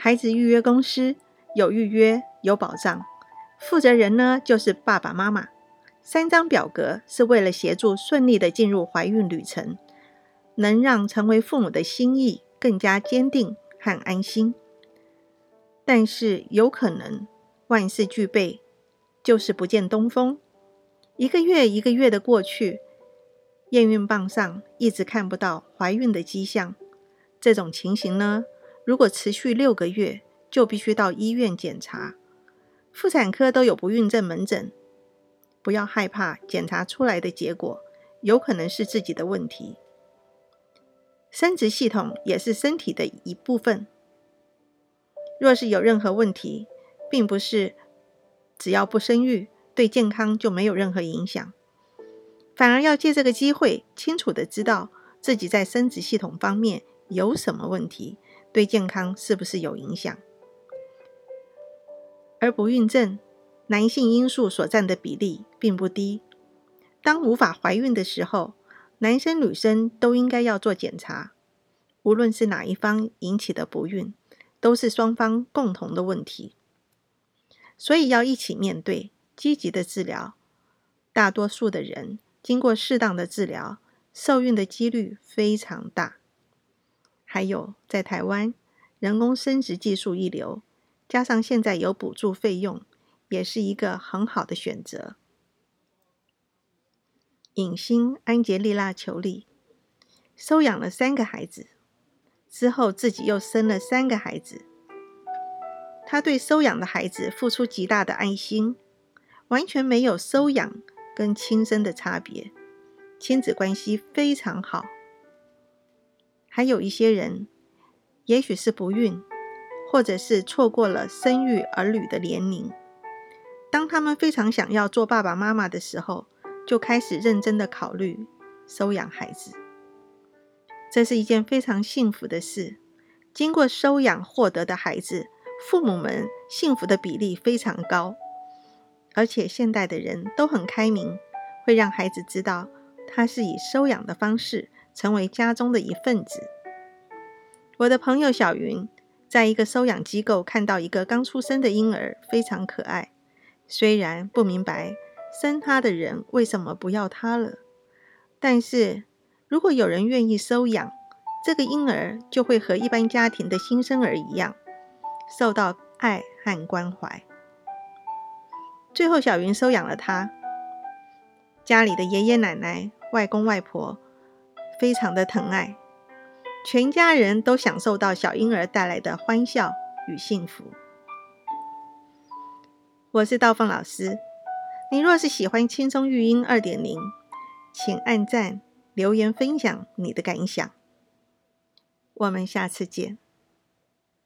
孩子预约公司有预约有保障，负责人呢就是爸爸妈妈。三张表格是为了协助顺利的进入怀孕旅程，能让成为父母的心意更加坚定和安心。但是有可能万事俱备，就是不见东风。一个月一个月的过去，验孕棒上一直看不到怀孕的迹象。这种情形呢，如果持续六个月，就必须到医院检查。妇产科都有不孕症门诊。不要害怕，检查出来的结果有可能是自己的问题。生殖系统也是身体的一部分，若是有任何问题，并不是只要不生育，对健康就没有任何影响，反而要借这个机会，清楚的知道自己在生殖系统方面有什么问题，对健康是不是有影响，而不孕症。男性因素所占的比例并不低。当无法怀孕的时候，男生女生都应该要做检查。无论是哪一方引起的不孕，都是双方共同的问题，所以要一起面对，积极的治疗。大多数的人经过适当的治疗，受孕的几率非常大。还有在台湾，人工生殖技术一流，加上现在有补助费用。也是一个很好的选择。影星安杰丽娜·裘丽收养了三个孩子，之后自己又生了三个孩子。她对收养的孩子付出极大的爱心，完全没有收养跟亲生的差别，亲子关系非常好。还有一些人，也许是不孕，或者是错过了生育儿女的年龄。当他们非常想要做爸爸妈妈的时候，就开始认真的考虑收养孩子。这是一件非常幸福的事。经过收养获得的孩子，父母们幸福的比例非常高。而且现代的人都很开明，会让孩子知道他是以收养的方式成为家中的一份子。我的朋友小云在一个收养机构看到一个刚出生的婴儿，非常可爱。虽然不明白生他的人为什么不要他了，但是如果有人愿意收养这个婴儿，就会和一般家庭的新生儿一样，受到爱和关怀。最后，小云收养了他，家里的爷爷奶奶、外公外婆非常的疼爱，全家人都享受到小婴儿带来的欢笑与幸福。我是道凤老师。你若是喜欢轻松育婴二点零，请按赞、留言、分享你的感想。我们下次见。